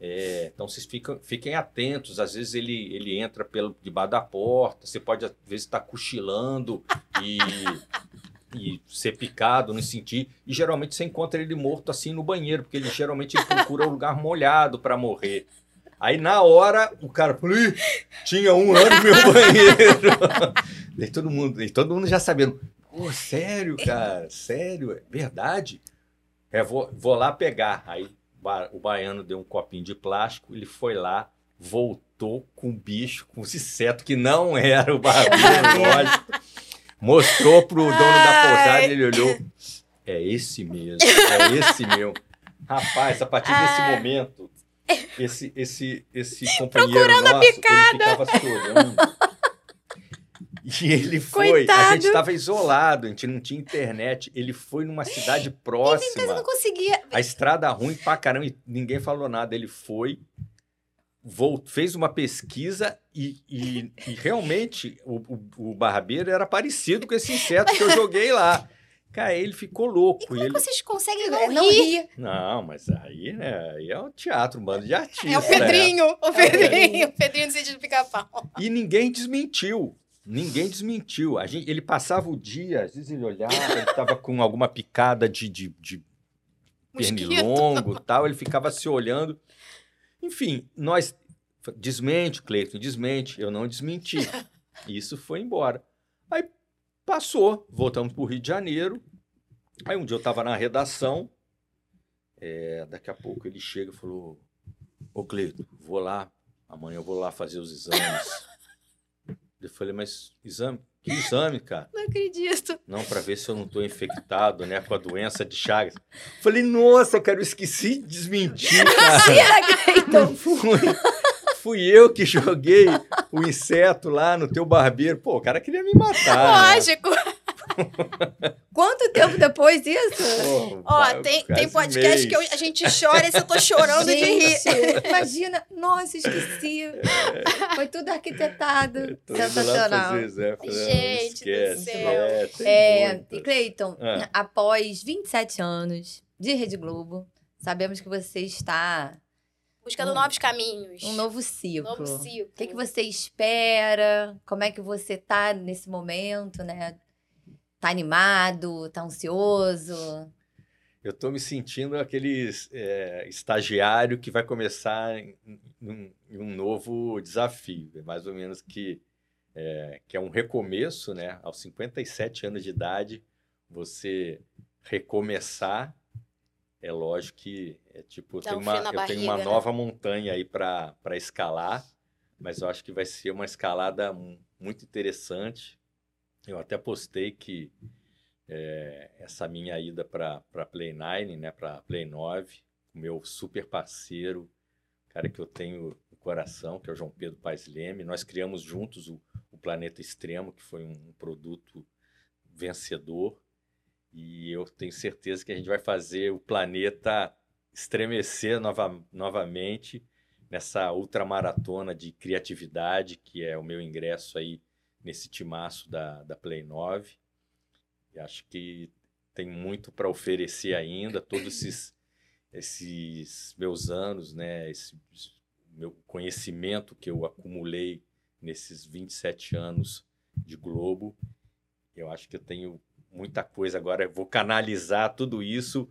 É, então vocês ficam, fiquem atentos, às vezes ele, ele entra pelo debaixo da porta, você pode às vezes estar cochilando e, e ser picado, não sentir. E geralmente você encontra ele morto assim no banheiro, porque ele geralmente ele procura um lugar molhado para morrer. Aí na hora o cara falou: "Ih, tinha um lá no meu banheiro. Daí todo mundo, e todo mundo já sabendo. Pô, sério, cara? Sério? É verdade? É, vou, vou lá pegar. Aí o baiano deu um copinho de plástico, ele foi lá, voltou com o bicho, com esse inseto que não era o barbeiro, lógico. Mostrou pro dono da pousada, ele olhou. É esse mesmo, é esse meu. Rapaz, a partir desse momento, esse, esse, esse companheiro nosso, ele ficava se olhando. E ele foi, a Coitado. gente estava isolado, a gente não tinha internet. Ele foi numa cidade próxima, não conseguia. a estrada ruim pra caramba, e ninguém falou nada. Ele foi, vol- fez uma pesquisa e, e- e realmente o, o- o barbeiro era parecido com esse inseto que eu joguei lá. Cara, ele ficou louco. E como e é ele... que vocês conseguem não, É, não rir? ri. Não, mas aí, né? Aí é um teatro, um bando de artistas. É o Pedrinho, o o Pedrinho, Pedrinho. o Pedrinho do sentido do pica-pau. E ninguém desmentiu. Ninguém desmentiu. A gente, ele passava o dia, às vezes ele olhava, ele estava com alguma picada de, de, de pernilongo tal, ele ficava se olhando. Enfim, nós. Desmente, Cleiton, desmente. Eu não desmenti. Isso foi embora. Aí passou, voltamos para o Rio de Janeiro. Aí um dia eu estava na redação. é, daqui a pouco ele chega e falou: Ô Cleiton, vou lá, amanhã eu vou lá fazer os exames. Eu falei, mas exame? Que exame, cara? Não acredito. Não, para ver se eu não estou infectado, né, com a doença de Chagas. Falei, nossa, cara, eu esqueci de desmentir, cara. Cleiton! Fui, fui eu que joguei o inseto lá no teu barbeiro. Pô, o cara queria me matar. né? Quanto tempo depois isso? Pô, Ó, vai- tem, tem podcast que eu- mês. a gente chora e eu tô chorando de rir. Gente, imagina. Nossa, esqueci. Foi tudo arquitetado. Lá Sensacional. não, Gente do esquece. céu. É, É, e Cleiton, Ah. após 27 anos de Rede Globo, sabemos que você está Buscando Um- novos caminhos. um novo ciclo. Novo ciclo. O que, que você espera? Como é que você tá nesse momento, né? Tá animado? Tá ansioso? Eu tô me sentindo aquele é, estagiário que vai começar em, em- em um novo desafio. É mais ou menos que é, que é um recomeço, né? Aos 57 anos de idade, você recomeçar. É lógico que é tipo, eu tenho um uma, eu tenho uma né? nova montanha aí para escalar, mas eu acho que vai ser uma escalada mu- muito interessante. Eu até postei que é, essa minha ida para Play 9, né, para Play 9, o meu super parceiro, cara que eu tenho no coração, que é o João Pedro Paes Leme, nós criamos juntos o, o Planeta Extremo, que foi um produto vencedor, e eu tenho certeza que a gente vai fazer o planeta estremecer nova, novamente nessa ultramaratona de criatividade, que é o meu ingresso aí nesse timaço da, da Play 9. E acho que tem muito para oferecer ainda, todos esses, esses meus anos, né, esse meu conhecimento que eu acumulei nesses 27 anos de Globo. Eu acho que eu tenho muita coisa agora, eu vou canalizar tudo isso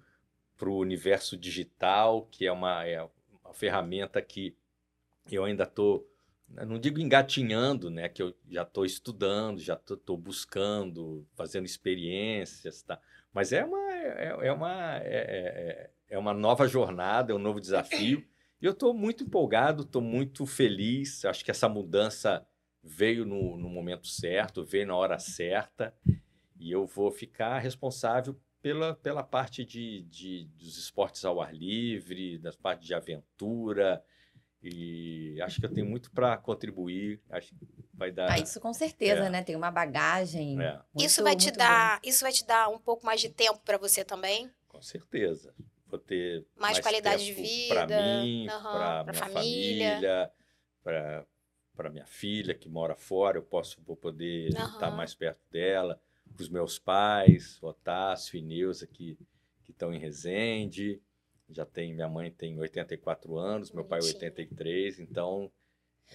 para o universo digital, que é uma, é uma ferramenta que eu ainda estou, não digo engatinhando, né, que eu já estou estudando, já estou buscando, fazendo experiências, tá? mas é uma, é, é uma, é, é, é uma nova jornada, é um novo desafio, e eu estou muito empolgado, estou muito feliz, acho que essa mudança veio no, no momento certo, veio na hora certa, e eu vou ficar responsável pela, pela parte de, de, dos esportes ao ar livre, das partes de aventura, e acho que eu tenho muito para contribuir, acho que vai dar... Ah, isso com certeza, É. né? Tem uma bagagem. É. muito- isso vai te dar, isso vai te dar um pouco mais de tempo para você também, Com certeza. Vou ter mais, qualidade de vida, para mim, aham, para minha família. família, para para minha filha que mora fora, eu posso vou poder Aham. estar mais perto dela, os meus pais, Otácio e Neuza que que estão em Resende. Já tem minha mãe tem 84 anos, meu pai Bonitinho. 83, então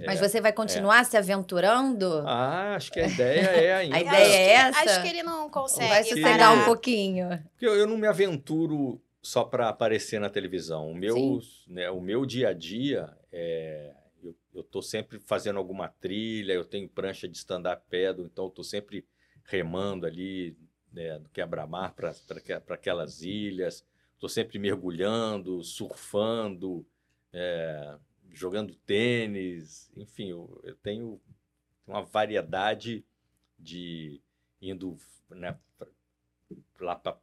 Mas você vai continuar se aventurando? ah, acho que a ideia é ainda A ideia é acho que, essa? Acho que ele não consegue vai sossegar um pouquinho. Porque eu, eu não me aventuro só para aparecer na televisão. O meu, né, o meu dia a dia é. Eu, eu tô sempre fazendo alguma trilha, eu tenho prancha de stand-up paddle, então eu tô sempre remando ali né, no quebra-mar para aquelas ilhas. Estou sempre mergulhando, surfando, é, jogando tênis, enfim, eu, eu tenho uma variedade de indo né, lá pra,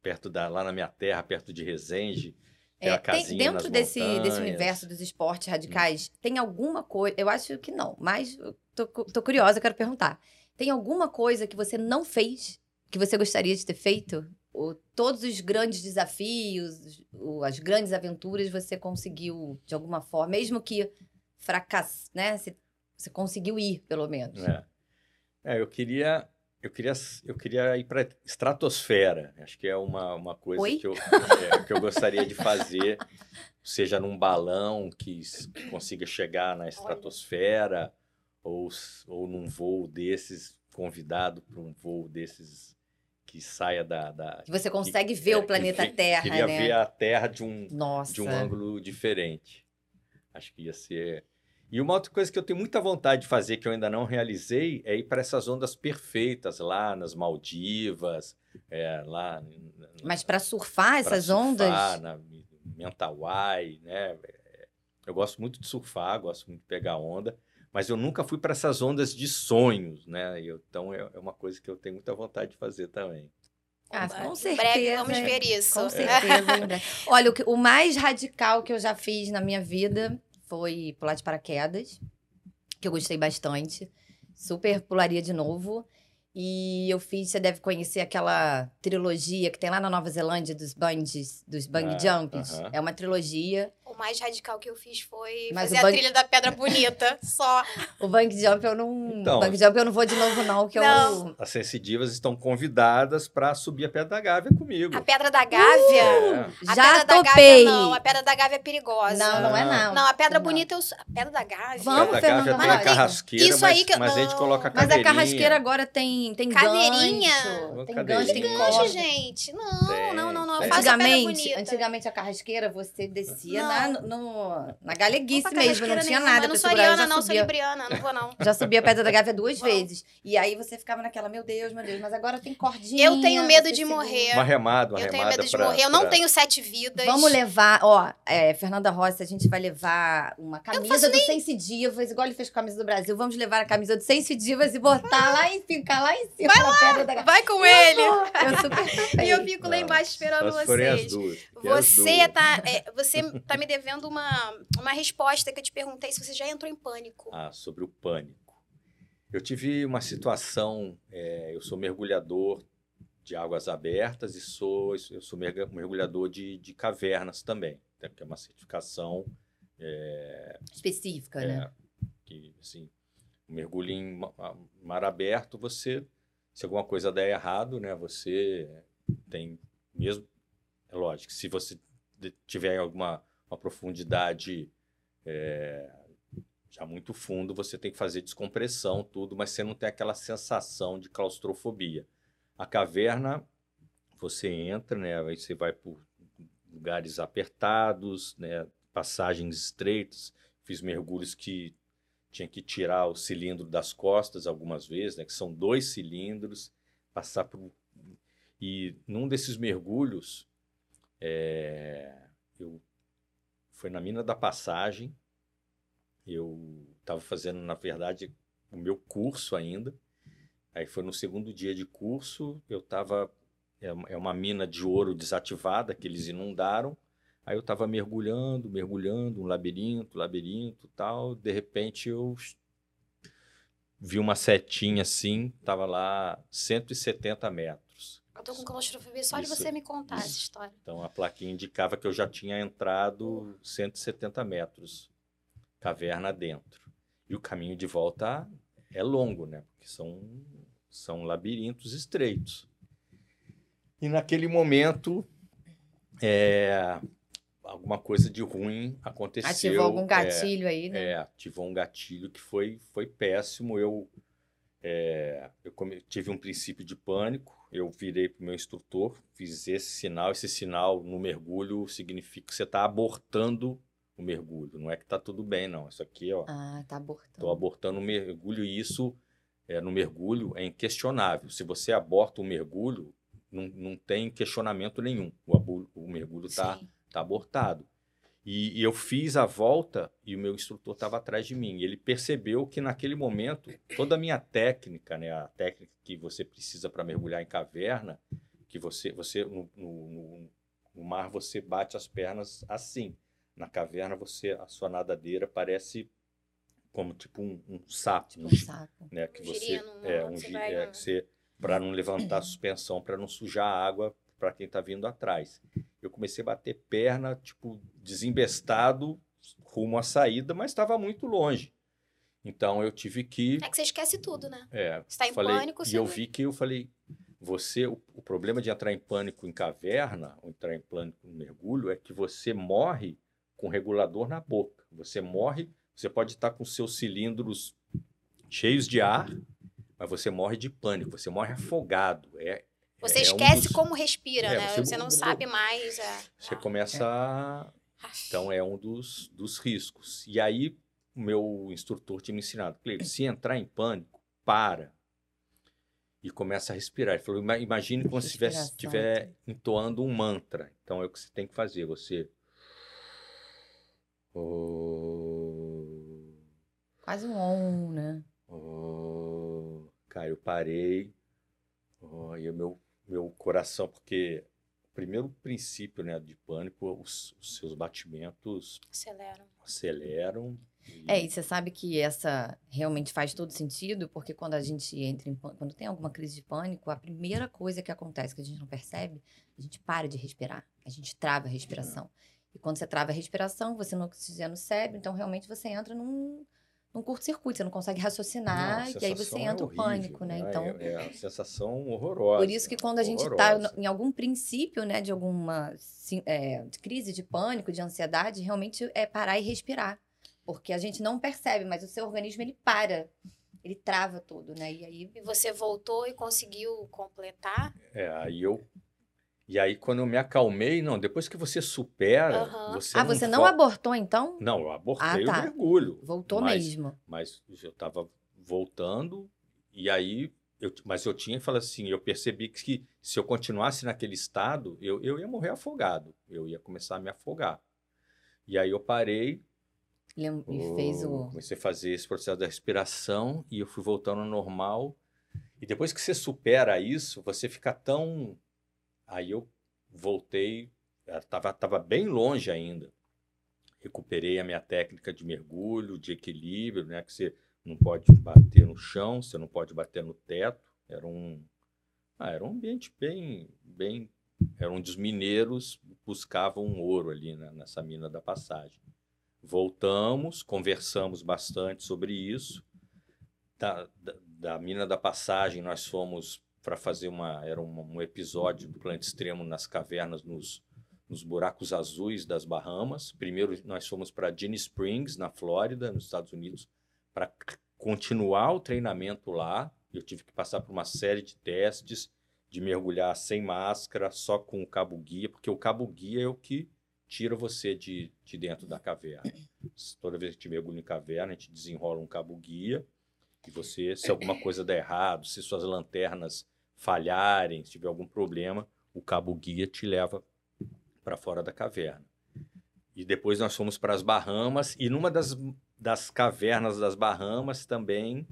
perto da lá na minha terra, perto de Resende, É, a tem- dentro desse, desse montanhas. Hum. universo dos esportes radicais, tem alguma coisa. Eu acho que não, mas tô, tô curiosa, eu quero perguntar. Tem alguma coisa que você não fez que você gostaria de ter feito? Ou todos os grandes desafios, o- as grandes aventuras você conseguiu de alguma forma, mesmo que fracasse, né? Você, você conseguiu ir, pelo menos. É. É, eu queria Eu queria, eu queria ir para estratosfera. Acho que é uma, uma coisa Oi? que eu, é, que eu gostaria de fazer, seja num balão que, consiga chegar na estratosfera, ou, ou num voo desses, convidado para um voo desses que saia da. da Que você consegue que- ver é, o que planeta ve- Terra, Queria né? ver a Terra de um, Nossa. de um ângulo diferente. Acho que ia ser. E uma outra coisa que eu tenho muita vontade de fazer, que eu ainda não realizei, é ir para essas ondas perfeitas lá nas Maldivas, é, lá. Mas para surfar pra essas surfar, ondas, Na Mentawai, né? É, Eu gosto muito de surfar, gosto muito de pegar onda, mas eu nunca fui para essas ondas de sonhos, né? Eu- então é é uma coisa que eu tenho muita vontade de fazer também. Ah, Em com breve certeza. vamos ver isso. Com certeza. em breve. Olha, o, que- o mais radical que eu já fiz na minha vida foi pular de paraquedas, que eu gostei bastante. Super pularia de novo. E eu fiz, você deve conhecer aquela trilogia que tem lá na Nova Zelândia dos bungees, dos bungee Ah, jumps. aham. É uma trilogia. O mais radical que eu fiz foi Mas fazer o a bang- trilha da Pedra Bonita, só. O bungee jump eu não, Então. bungee jump eu não vou de novo não, que Não. eu As sensitivas estão convidadas para subir a Pedra da Gávea comigo. A Pedra da Gávea. É. A já Pedra da topei. Gávea não, a Pedra da Gávea é perigosa. Não, não é não. Não, a Pedra Não. Bonita eu... A Pedra da Gávea? Vamos, Pedra da Gávea Fernanda tem a carrasqueira, Isso mas, aí que mas a gente não. coloca a Mas a carrasqueira agora tem, tem Cadeirinha? gancho. Tem Cadeirinha. gancho, tem Gancho, corda. gente. Não, Tem, não, não, não. Eu tem. faço a Pedra Antigamente, Bonita. antigamente a carrasqueira você descia Não. na, no, na galeguice Opa, mesmo, não tinha nenhuma. nada Eu não sou. Eu ariana, não, sou subia, libriana. Não vou, não. já subia a Pedra da Gávea duas Não. vezes. E aí você ficava naquela, meu Deus, meu Deus, mas agora tem cordinha. Eu tenho medo de segura. morrer. Uma remada, uma Eu tenho medo de pra- morrer. Eu não pra- tenho sete vidas. Vamos levar, ó, é, Fernanda Rossi, a gente vai levar uma camisa faço do Sense Divas, igual ele fez com a camisa do Brasil. Vamos levar a camisa do Sense Divas e botar lá e ficar lá em cima da Pedra da. Vai com ele. Eu super E eu fico lá embaixo esperando vocês. duas, porque as Você tá, é, você tá me devendo uma, uma resposta que eu te perguntei se você já entrou em pânico. Ah, sobre o pânico. Eu tive uma situação, é, eu sou mergulhador de águas abertas e sou, eu sou mergulhador de, de cavernas também, né, que é uma certificação específica, é, né? que, assim, mergulho em mar aberto, você, se alguma coisa der errado, né, você tem mesmo, é lógico, se você tiver alguma uma profundidade é, já muito fundo, você tem que fazer descompressão, tudo, mas você não tem aquela sensação de claustrofobia. A caverna, você entra, né, aí você vai por lugares apertados, né, passagens estreitas, fiz mergulhos que tinha que tirar o cilindro das costas algumas vezes, né, que são dois cilindros, passar por e num desses mergulhos é, eu foi na mina da passagem eu estava fazendo na verdade o meu curso ainda aí foi no segundo dia de curso eu estava é é uma mina de ouro desativada que eles inundaram Aí eu estava mergulhando, mergulhando, um labirinto, labirinto, tal. De repente eu vi uma setinha assim, tava lá 170 metros. Eu tô com claustrofobia só de Isso. você me contar Isso. essa história. Então a plaquinha indicava que eu já tinha entrado 170 metros, caverna dentro. E o caminho de volta é longo, né? Porque são, são labirintos estreitos. E naquele momento, é, alguma coisa de ruim aconteceu. Ativou algum é, gatilho aí, né? é, ativou um gatilho que foi, foi péssimo. Eu, é, eu tive um princípio de pânico. Eu virei para o meu instrutor, fiz esse sinal. Esse sinal no mergulho significa que você está abortando o mergulho. Não é que está tudo bem, não. Isso aqui, ó, Ah, tá abortando. estou abortando o mergulho e isso é, no mergulho é inquestionável. Se você aborta o mergulho, não, não tem questionamento nenhum. O, o mergulho está. Tá abortado. E, e eu fiz a volta e o meu instrutor estava atrás de mim. E ele percebeu que naquele momento toda a minha técnica, né, a técnica que você precisa para mergulhar em caverna, que você, você no, no- no- mar você bate as pernas assim. Na caverna você a sua nadadeira parece como tipo um, um sapo, Um saco. né? Que Um você girino, é um Você gi- vai é, que você para não levantar a suspensão, para não sujar a água para quem está vindo atrás. Eu comecei a bater perna, tipo desembestado, rumo à saída, mas estava muito longe. Então eu tive que. É que você esquece tudo, né? É, Você tá em falei, pânico, E eu vi que eu falei, você, o, o problema de entrar em pânico em caverna, ou entrar em pânico no mergulho, é que você morre com o regulador na boca. Você morre, você pode estar com seus cilindros cheios de ar, mas você morre de pânico, você morre afogado. É, Você é um esquece dos- como respira, É, né? você- Você, não sabe mais. é. Você começa a Então é um dos, dos riscos. E aí o meu instrutor tinha me ensinado, se entrar em pânico, para e começa a respirar. Ele falou, "Ima- imagine como se estiver entoando um mantra. Então é o que você tem que fazer. Você Oh, Quase um on, né? oh. Cara, eu parei. Oh, e o meu, meu coração, porque o primeiro princípio né, de pânico, os- os seus batimentos Acelera. aceleram. e- É, e você sabe que essa realmente faz todo sentido, porque quando a gente entra em quando tem alguma crise de pânico, a primeira coisa que acontece que a gente não percebe, a gente para de respirar, a gente trava a respiração. E quando você trava a respiração, você não oxigena o cérebro, então realmente você entra num, num curto-circuito, você não consegue raciocinar, Não, e aí você sensação é entra o horrível, pânico, né? É, Então, é uma sensação horrorosa. por isso que quando a gente está em algum princípio, né, de alguma é, de crise de pânico, de ansiedade, realmente é parar e respirar. Porque a gente não percebe, mas o seu organismo, ele para. Ele trava tudo, né? E aí... E você voltou e conseguiu completar? É, aí eu. E aí, quando eu me acalmei, não, depois que você supera, Aham. você ah, não você não abortou, então? Não, eu abortei Ah, tá. o mergulho. Voltou mas, mesmo. Mas eu estava voltando, e aí. Eu, mas eu tinha falado assim, eu percebi que se eu continuasse naquele estado, eu, eu ia morrer afogado. Eu ia começar a me afogar. E aí eu parei, E fez o... Comecei a fazer esse processo da respiração e eu fui voltando ao normal. E depois que você supera isso, você fica tão. Aí eu voltei, estava tava bem longe ainda. Recuperei a minha técnica de mergulho, de equilíbrio, né? Que você não pode bater no chão, você não pode bater no teto. Era um, ah, era um ambiente bem, bem. Era onde os mineiros buscavam ouro ali né, nessa mina da passagem. Voltamos, conversamos bastante sobre isso. Da, da, da mina da passagem, nós fomos para fazer uma. Era um, um episódio do Planeta Extremo nas cavernas, nos, nos buracos azuis das Bahamas. Primeiro, nós fomos para Gin Springs, na Flórida, nos Estados Unidos, para continuar o treinamento lá. Eu tive que passar por uma série de testes de mergulhar sem máscara, só com o cabo guia, porque o cabo guia é o que tira você de, de dentro da caverna. Toda vez que gente mergulha em caverna, a gente desenrola um cabo guia e você, se alguma coisa der errado, se suas lanternas falharem, se tiver algum problema, o cabo guia te leva para fora da caverna. E depois nós fomos para as Bahamas e numa das, das cavernas das Bahamas também,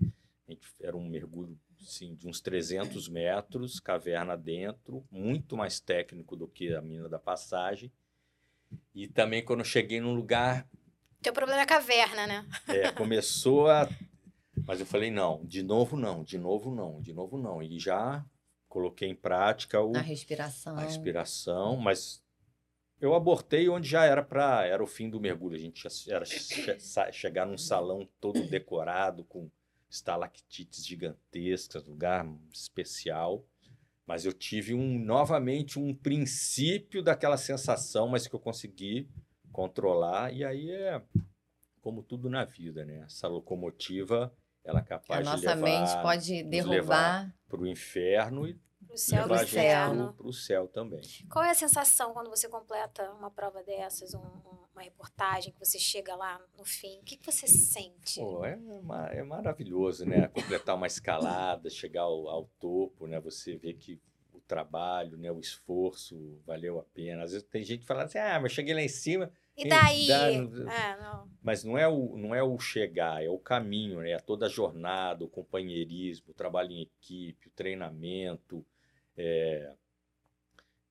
era um mergulho assim, de uns 300 metros, caverna dentro, muito mais técnico do que a mina da passagem. E também quando eu cheguei num lugar, Teu problema é a caverna, né? é, começou a. Mas eu falei, não, de novo não, de novo não, de novo não. E já coloquei em prática o, A respiração. a respiração, mas eu abortei onde já era para era o fim do mergulho. A gente era che- chegar num salão todo decorado com estalactites gigantescas, lugar especial. Mas eu tive um novamente um princípio daquela sensação, mas que eu consegui controlar e aí é como tudo na vida, né? Essa locomotiva ela é A capaz de nossa levar mente pode derrubar. para o inferno e Pro céu levar do a para o céu também. Qual é a sensação quando você completa uma prova dessas, um- um- uma reportagem, que você chega lá no fim? O que, que você sente? Pô, é, é maravilhoso, né? Completar uma escalada, chegar ao, ao topo, né? Você vê que o trabalho, né? O esforço valeu a pena. Às vezes tem gente que fala assim, ah, mas cheguei lá em cima, E daí? É, não. mas não é o, não é o chegar, é o caminho, né? É toda a jornada, o companheirismo, o trabalho em equipe, o treinamento. É,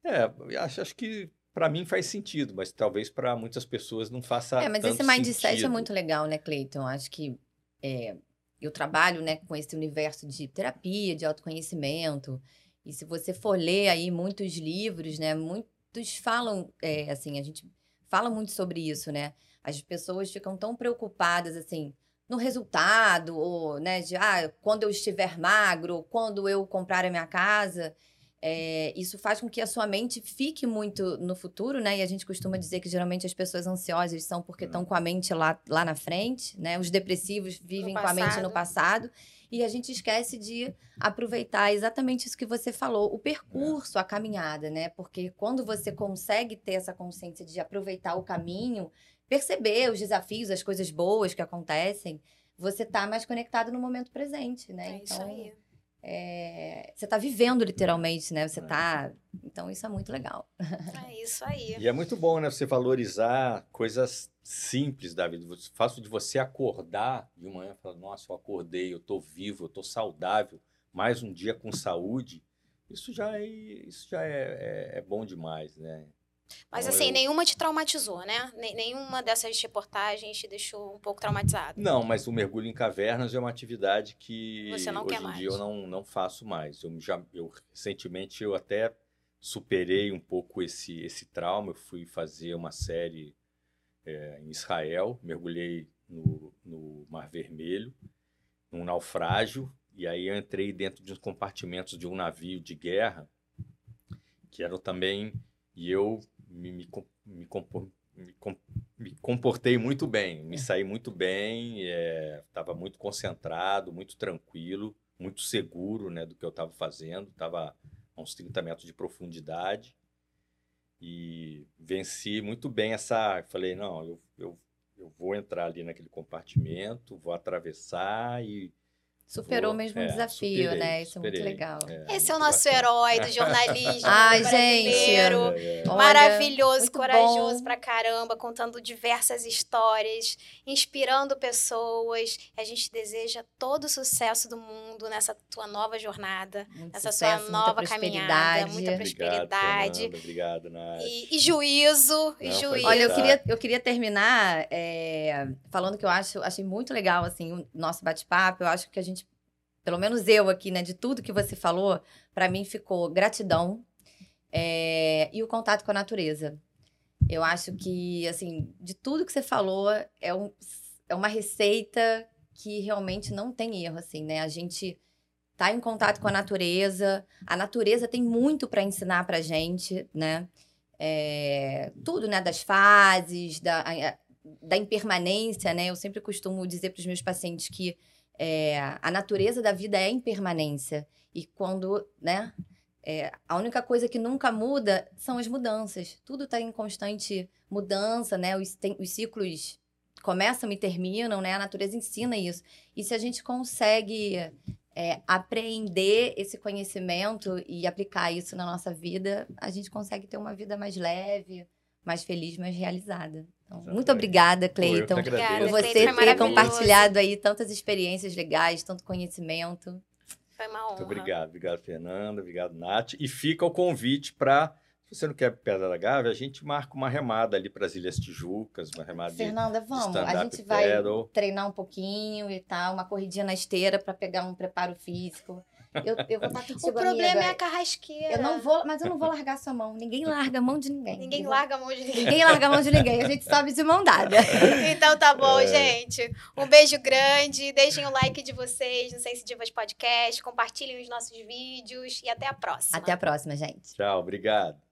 é acho, acho que para mim faz sentido, mas talvez para muitas pessoas não faça É, mas esse mindset é sentido. muito legal, né, Cleiton? Acho que é, eu trabalho né, com esse universo de terapia, de autoconhecimento. E se você for ler aí muitos livros, né, muitos falam, é, assim, a gente fala muito sobre isso, né? As pessoas ficam tão preocupadas, assim, no resultado, ou, né, de ah, quando eu estiver magro, quando eu comprar a minha casa. É, isso faz com que a sua mente fique muito no futuro, né? E a gente costuma dizer que geralmente as pessoas ansiosas são porque estão com a mente lá, lá na frente, né? Os depressivos vivem com a mente no passado. E a gente esquece de aproveitar exatamente isso que você falou, o percurso, a caminhada, né? Porque quando você consegue ter essa consciência de aproveitar o caminho, perceber os desafios, as coisas boas que acontecem, você tá mais conectado no momento presente, né? É então, isso aí. É, você está vivendo literalmente, né? Você está. Então, isso é muito legal. É isso aí. E é muito bom, né? Você valorizar coisas simples da vida. O fato de você acordar de manhã e falar: Nossa, eu acordei, eu estou vivo, eu estou saudável, mais um dia com saúde. Isso já é, isso já é, é, é bom demais, né? Mas então, assim, eu... nenhuma te traumatizou, né? Nenhuma dessas reportagens te deixou um pouco traumatizado. Não, mas o mergulho em cavernas é uma atividade que Você não hoje quer em mais. dia eu não, não faço mais. Eu já eu recentemente eu até superei um pouco esse esse trauma. Eu fui fazer uma série é, em Israel, mergulhei no, no Mar Vermelho, num naufrágio, e aí eu entrei dentro de uns compartimentos de um navio de guerra que eram também e eu me, me, me, compor, me, me comportei muito bem, me é. saí muito bem, estava é, muito concentrado, muito tranquilo, muito seguro né, do que eu estava fazendo, estava a uns 30 metros de profundidade e venci muito bem essa. Falei, não, eu, eu, eu vou entrar ali naquele compartimento, vou atravessar e Superou o mesmo é, desafio, superei, né? Isso superei, é muito legal. É, Esse é o nosso bacana. herói do jornalismo Ai, brasileiro. Gente, maravilhoso, Olha, corajoso bom. pra caramba, contando diversas histórias, inspirando pessoas. A gente deseja todo o sucesso do mundo nessa tua nova jornada, muito nessa sucesso, sua nova caminhada, muita prosperidade. Obrigado, Obrigado Nath. E, e juízo, Não, e juízo. Olha, eu queria, eu queria terminar é, falando que eu acho, achei muito legal assim, o nosso bate-papo. Eu acho que a gente pelo menos eu aqui, né, de tudo que você falou, para mim ficou gratidão é, e o contato com a natureza. Eu acho que, assim, de tudo que você falou, é, um, é uma receita que realmente não tem erro, assim, né? A gente tá em contato com a natureza, a natureza tem muito para ensinar pra gente, né? É, tudo, né? Das fases, da, da impermanência, né? Eu sempre costumo dizer para os meus pacientes que é, a natureza da vida é impermanência. E quando, né? É, a única coisa que nunca muda são as mudanças. Tudo está em constante mudança, né? Os, tem, os ciclos começam e terminam, né? A natureza ensina isso. E se a gente consegue é, apreender esse conhecimento e aplicar isso na nossa vida, a gente consegue ter uma vida mais leve, mais feliz, mais realizada. Então, muito obrigada, Cleiton, por você ter compartilhado aí tantas experiências legais, tanto conhecimento. Foi uma honra. Muito obrigado, obrigado, Fernanda, obrigado, Nath. E fica o convite para se você não quer Pedra da Gávea, a gente marca uma remada ali para as Ilhas Tijucas, uma remada Fernanda, vamos. A gente vai treinar um pouquinho e tal, uma corridinha na esteira para pegar um preparo físico. Eu, eu vou estar contigo, O problema amiga. é a carrasqueira. Eu não vou, mas eu não vou largar sua mão. Ninguém larga a mão de ninguém. Ninguém larga a mão de ninguém. Ninguém larga a mão de ninguém. A gente sobe de mão dada. então tá bom, é. gente. Um beijo grande. Deixem o like de vocês no Sensivas Podcast. Compartilhem os nossos vídeos. E até a próxima. Até a próxima, gente. Tchau, obrigado.